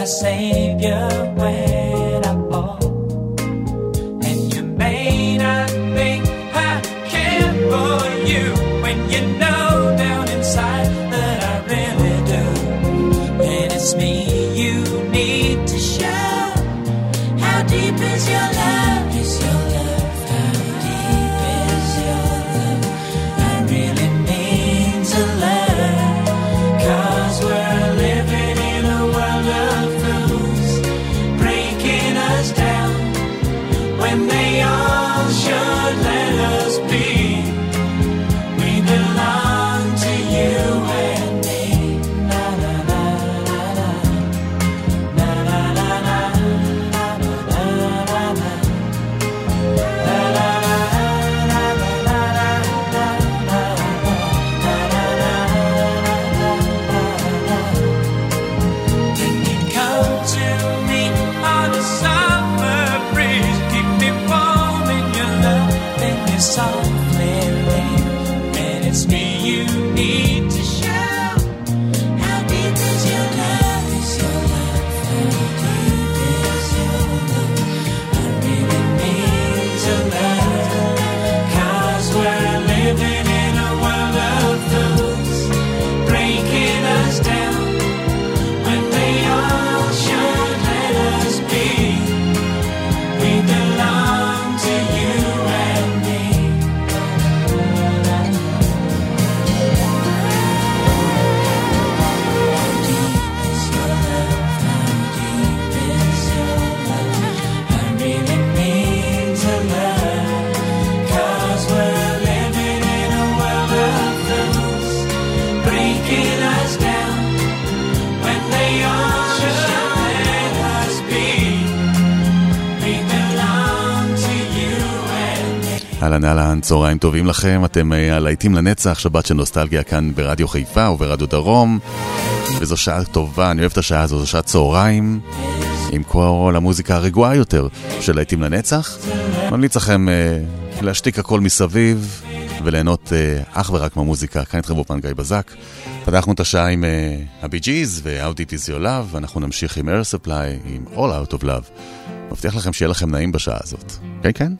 my Savior. אהלן אהלן, צהריים טובים לכם, אתם אה, הלהיטים לנצח, שבת של נוסטלגיה כאן ברדיו חיפה וברדיו דרום. וזו שעה טובה, אני אוהב את השעה הזו, זו שעת צהריים, עם כל המוזיקה הרגועה יותר של להיטים לנצח. ממליץ לכם אה, להשתיק הכל מסביב וליהנות אה, אך ורק מהמוזיקה. כאן איתכם באופן גיא בזק. פתחנו את השעה עם אה, הבי ג'יז ו-Audit is your love, ואנחנו נמשיך עם אייר ספליי, עם All Out of Love. מבטיח לכם שיהיה לכם נעים בשעה הזאת. כן, כן?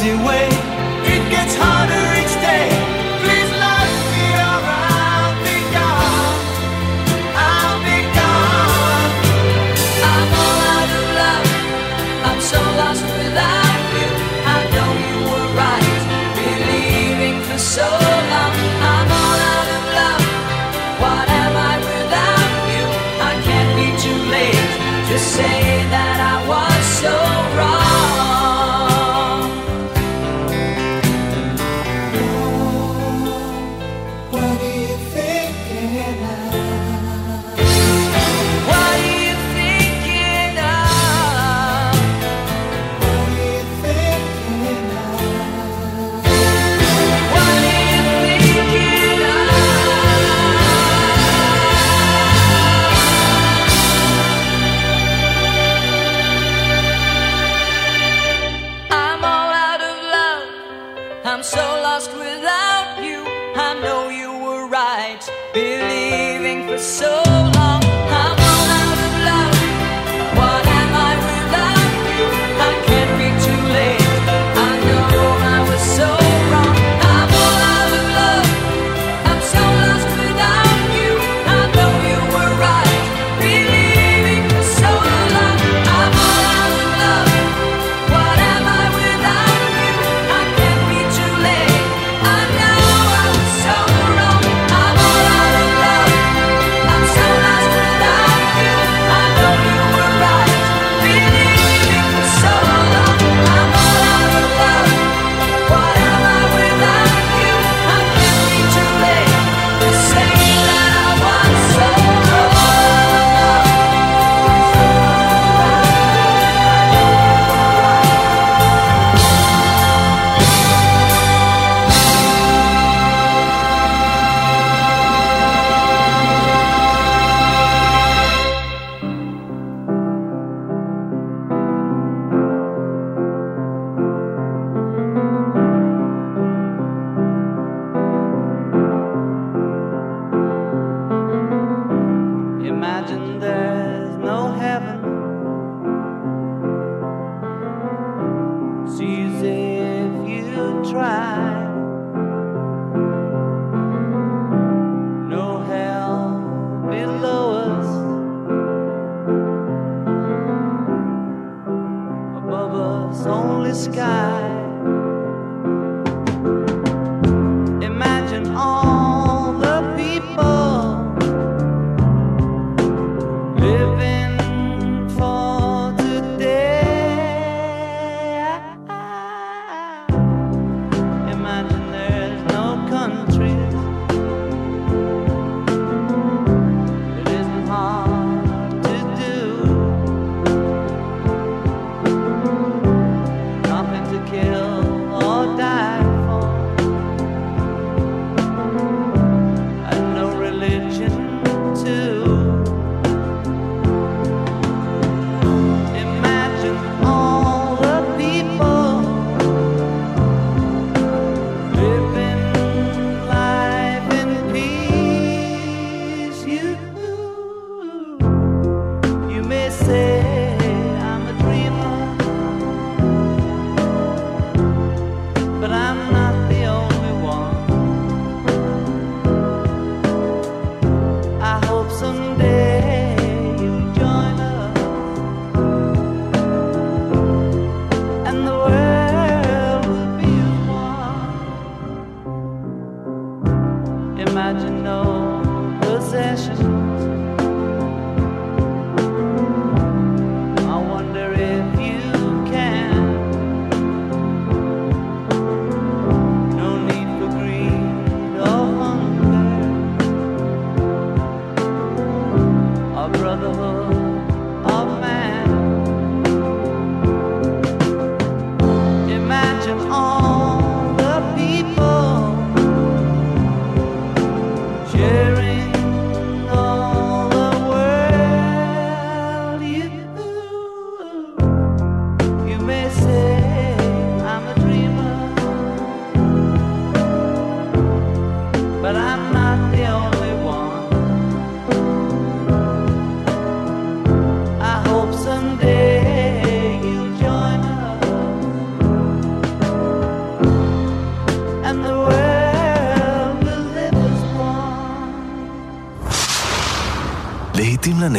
Easy way. Sky.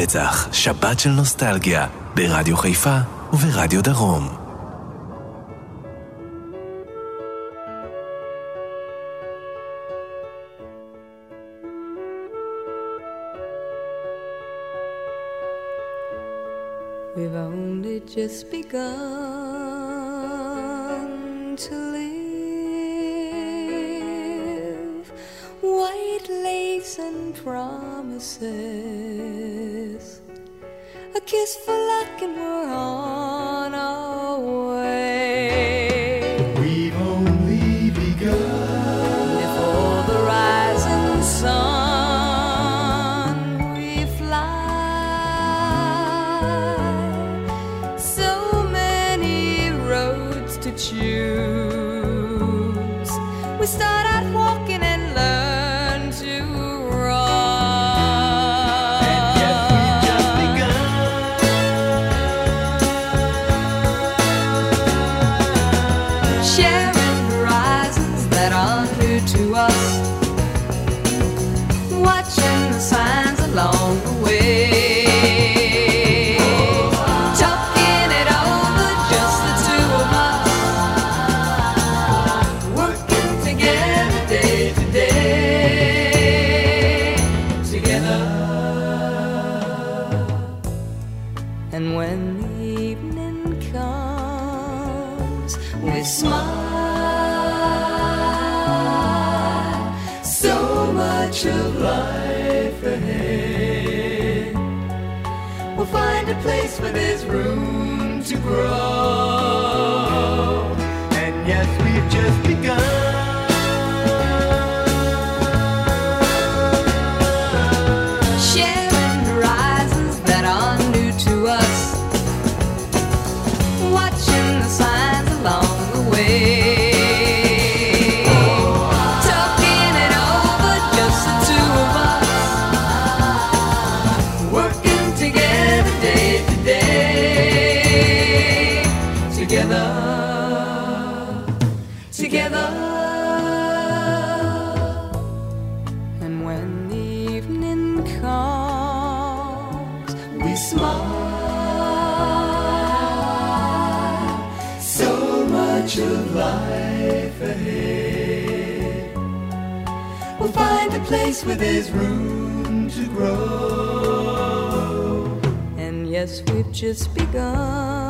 לנצח, שבת של נוסטלגיה, ברדיו חיפה וברדיו דרום. We've only just begun. promises. A kiss for luck, and we're on our way. We've only begun before the rising sun. We fly so many roads to choose. We start out walking and learn to. will find a place where there's room to grow. And yes, we've just begun.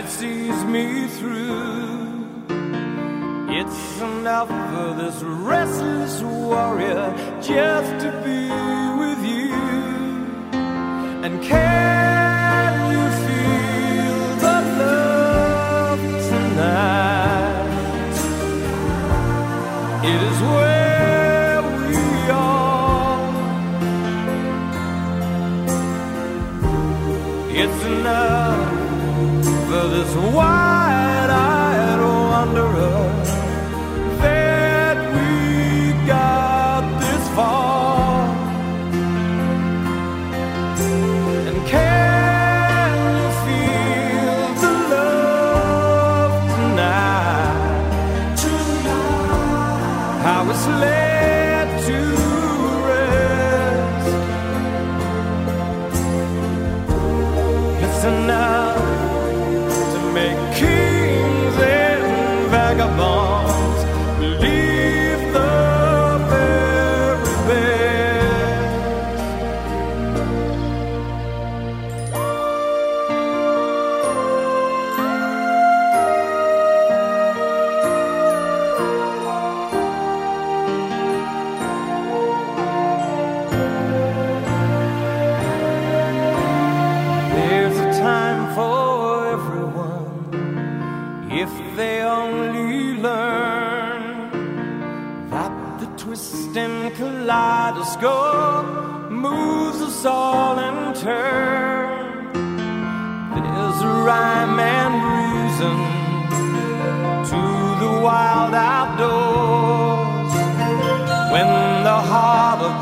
it sees me through. It's enough for this restless warrior just to be with you and care.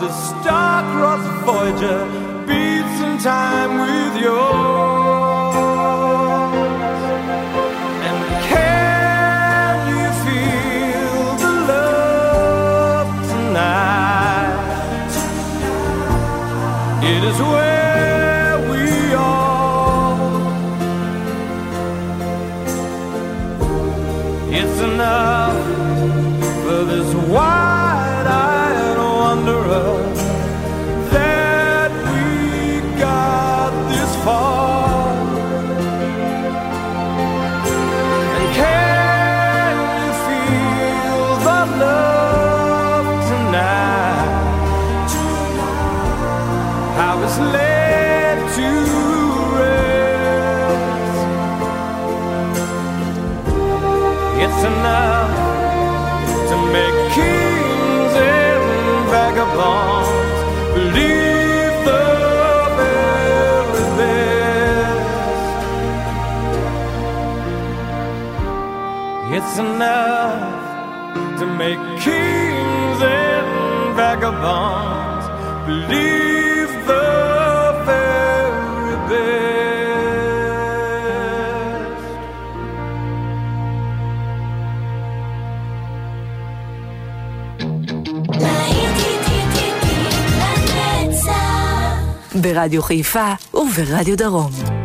the star-crossed Voyager beats in time with yours. bonds. Believe the very best. ברדיו חיפה וברדיו דרום.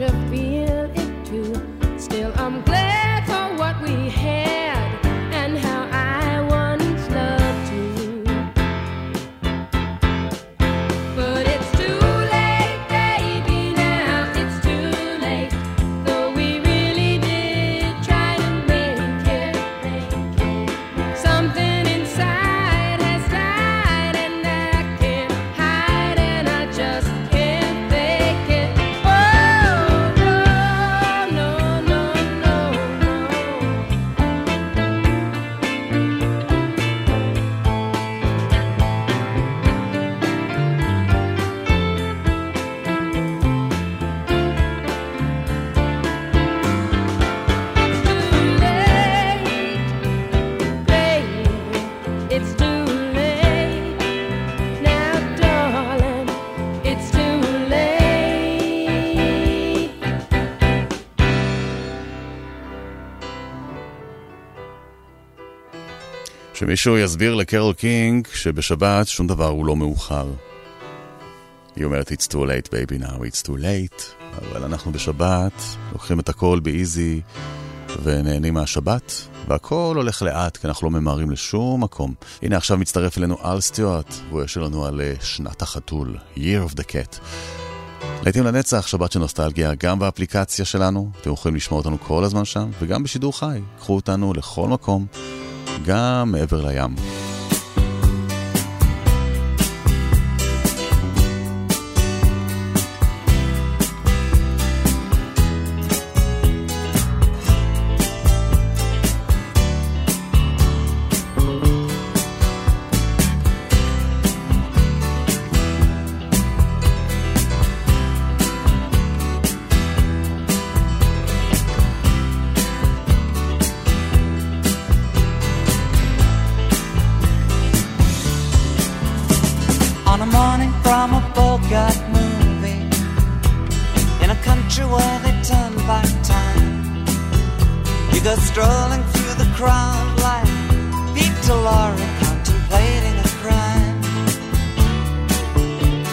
of שמישהו יסביר לקרל קינג שבשבת שום דבר הוא לא מאוחר. היא אומרת, It's too late, baby now, it's too late. אבל אנחנו בשבת, לוקחים את הכל באיזי ונהנים מהשבת, והכל הולך לאט, כי אנחנו לא ממהרים לשום מקום. הנה עכשיו מצטרף אלינו אל סטיוארט, והוא ישיר לנו על אה, שנת החתול, Year of the Cat. לעתים לנצח, שבת של נוסטלגיה, גם באפליקציה שלנו, אתם יכולים לשמוע אותנו כל הזמן שם, וגם בשידור חי. קחו אותנו לכל מקום. גם מעבר לים.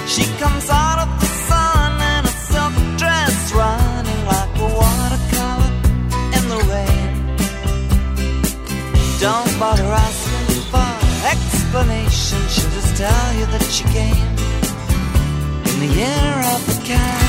She comes out of the sun in a silk dress, running like a watercolor in the rain. Don't bother asking for explanation. She'll just tell you that she came in the year of the cat.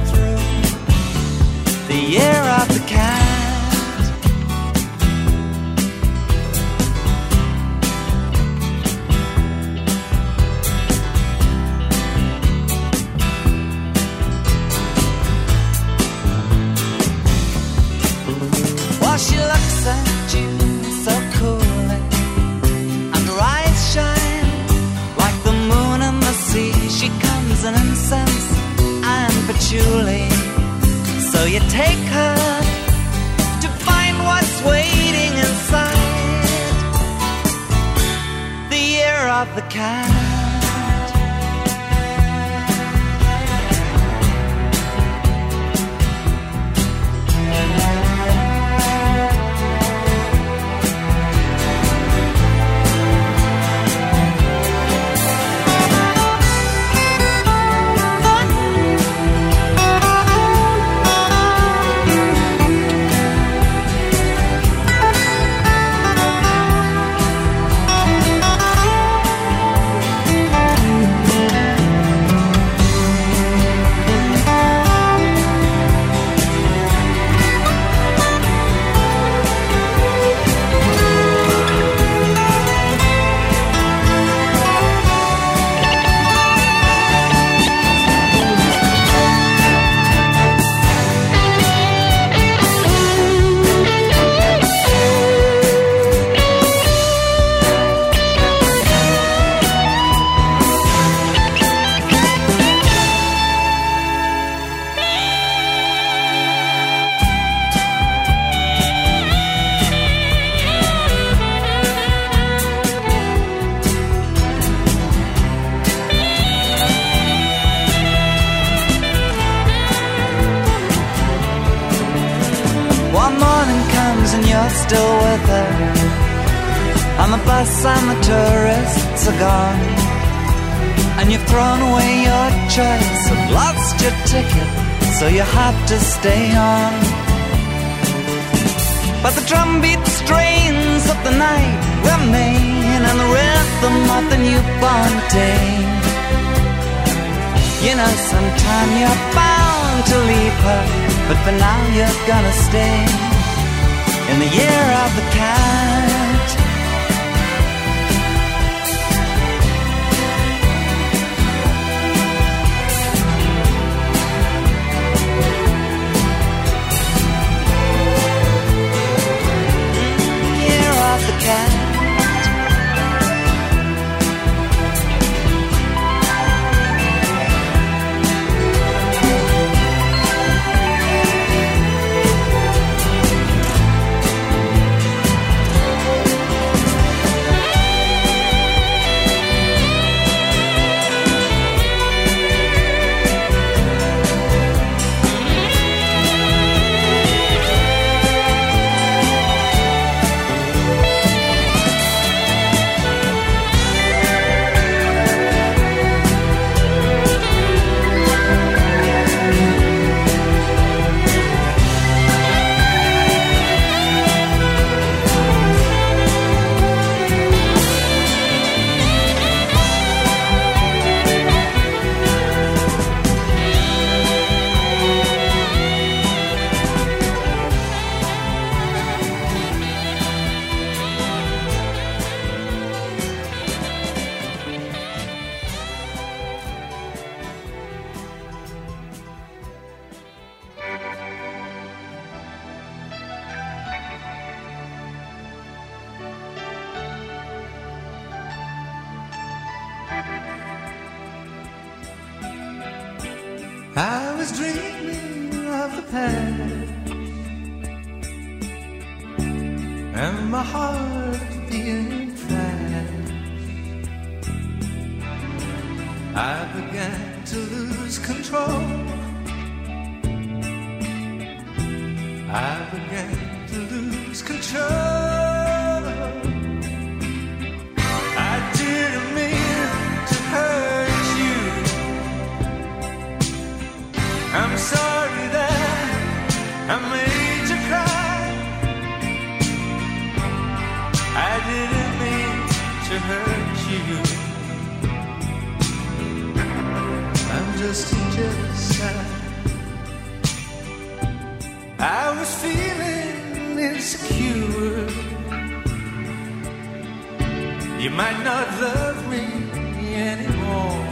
the year of the cat. Of the cat. Stay on. But the drumbeat strains of the night remain and the rhythm of the newborn day. You know, sometime you're bound to leave her, but for now you're gonna stay in the year of the cat. Year I was dreaming of the past And my heart being fast I began to lose control. I began to lose control. I was feeling insecure. You might not love me anymore.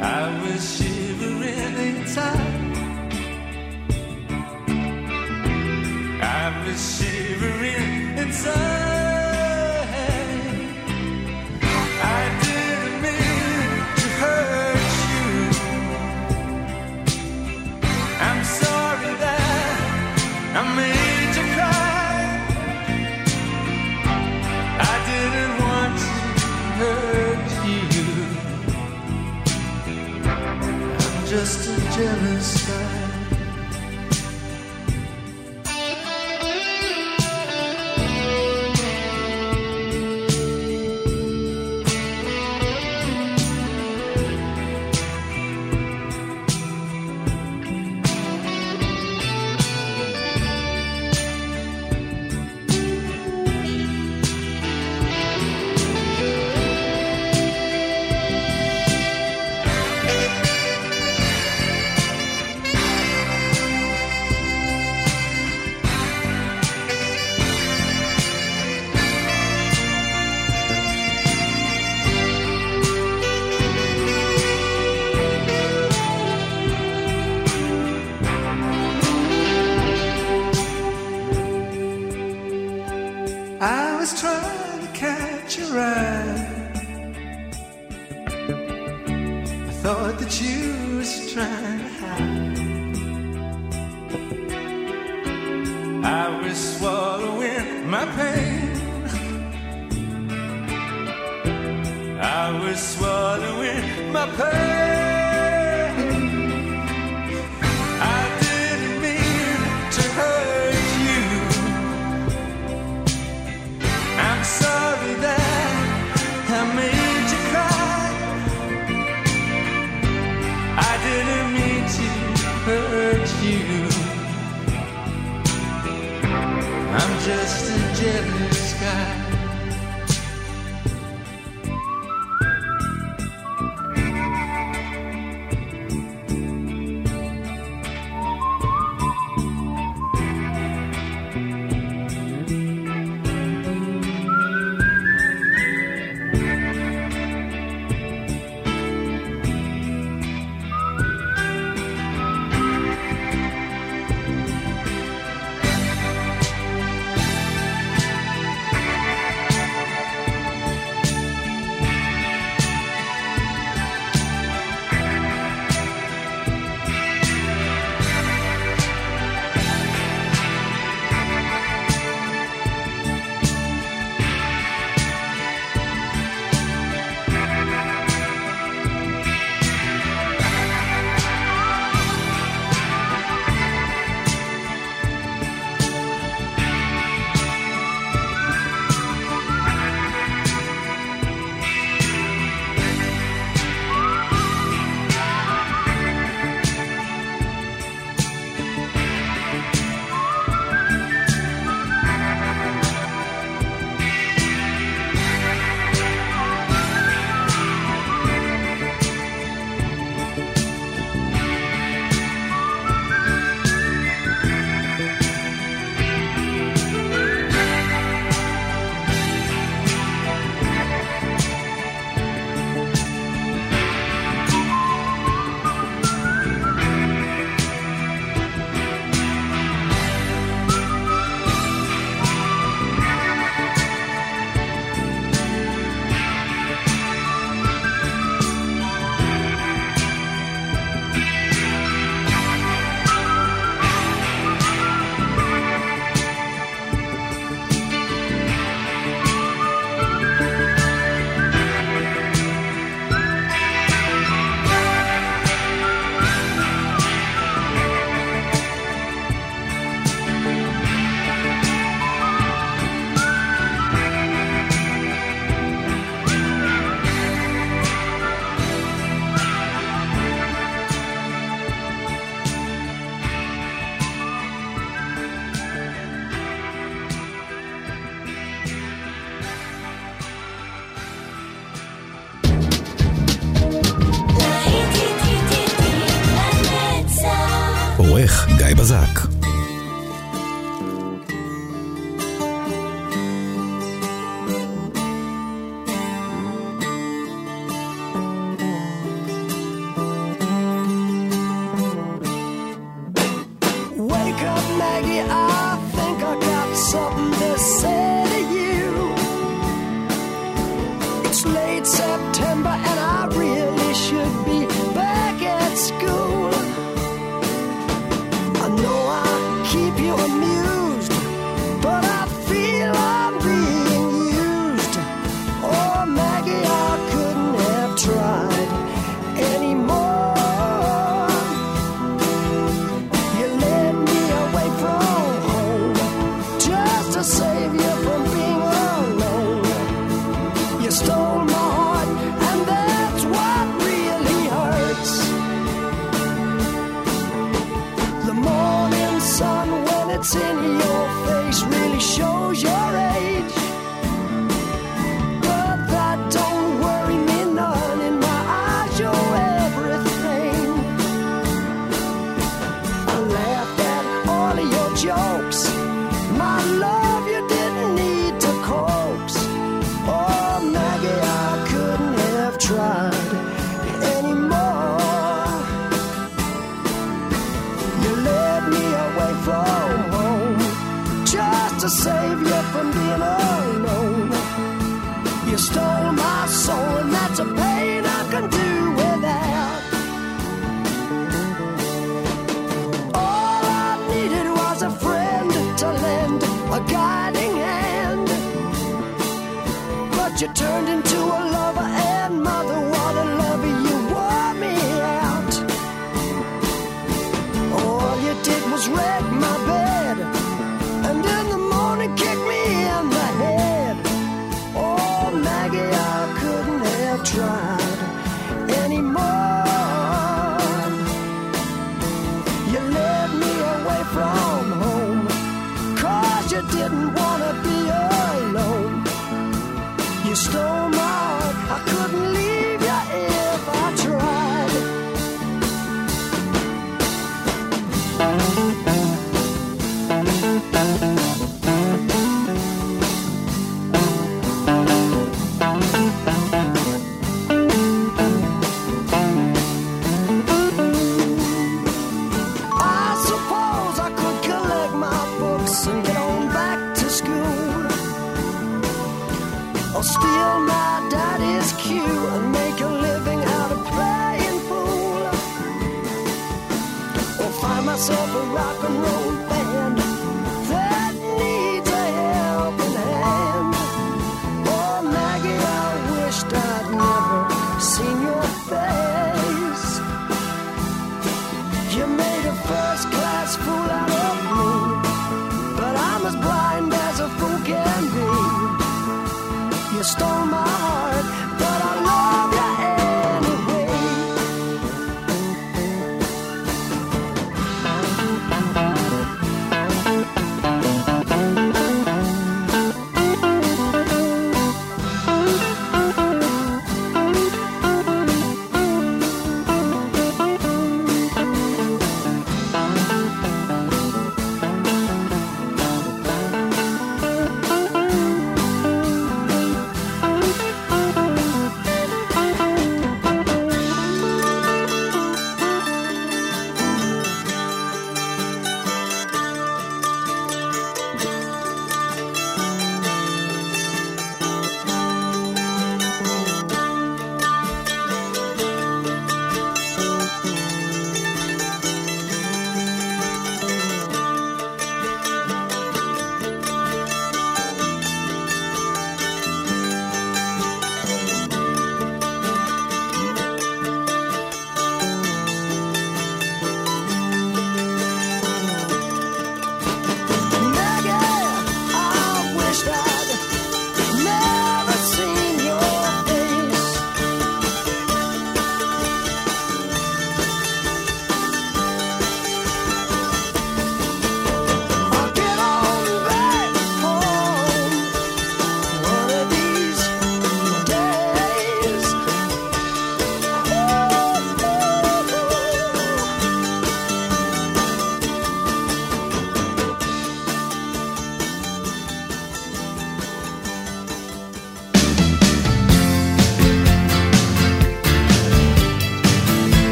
I was shivering inside. I was shivering inside.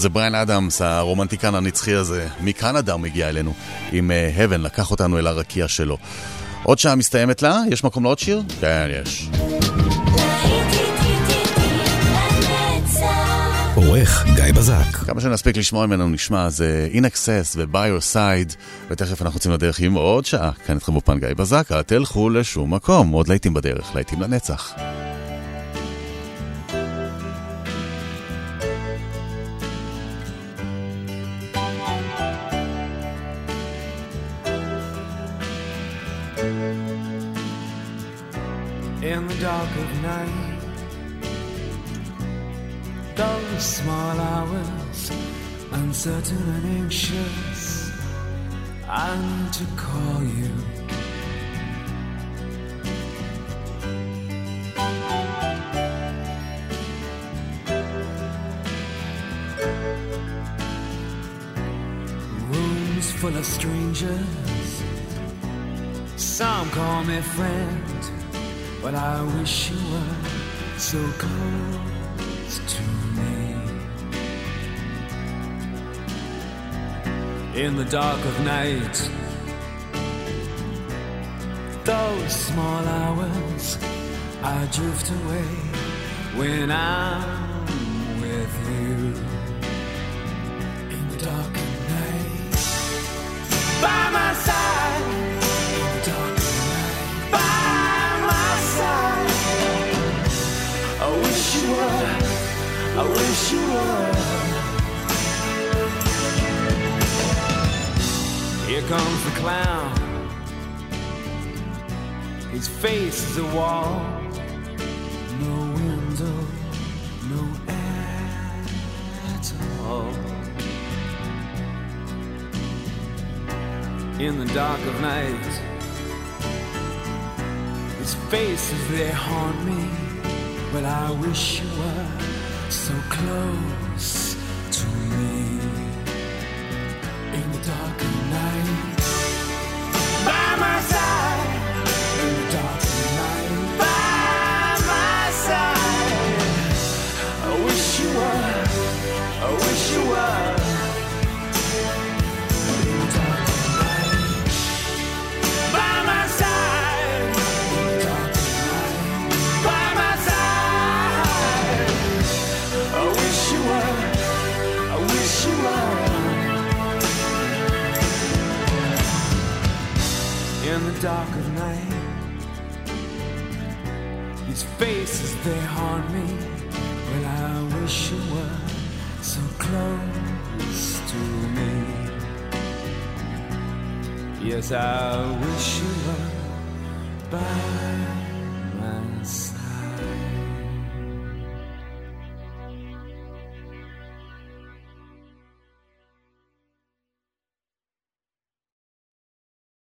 זה בריין אדמס, הרומנטיקן הנצחי הזה, מקנדה הוא מגיע אלינו, עם אה, heaven, לקח אותנו אל הרקיע שלו. עוד שעה מסתיימת לה? יש מקום לעוד שיר? כן, יש. עורך גיא בזק. כמה שנספיק לשמוע ממנו נשמע זה In Access ו-By Your Side ותכף אנחנו יוצאים לדרך עם עוד שעה כאן איתכם באופן גיא בזק, אל תלכו לשום מקום, עוד להיטים בדרך, להיטים לנצח. Small hours, uncertain and anxious, need to call you. Rooms full of strangers, some call me friend. But I wish you were so close to me. In the dark of night, those small hours, I drift away when I'm with you. In the dark of night, by my side. In the dark of night, by my side. I wish you were. I wish you were. Comes the clown. His face is a wall. No window, no air at all. In the dark of night, his faces they haunt me. But I wish you were so close they haunt me. Well, I wish you were so close to me. Yes, I wish you were by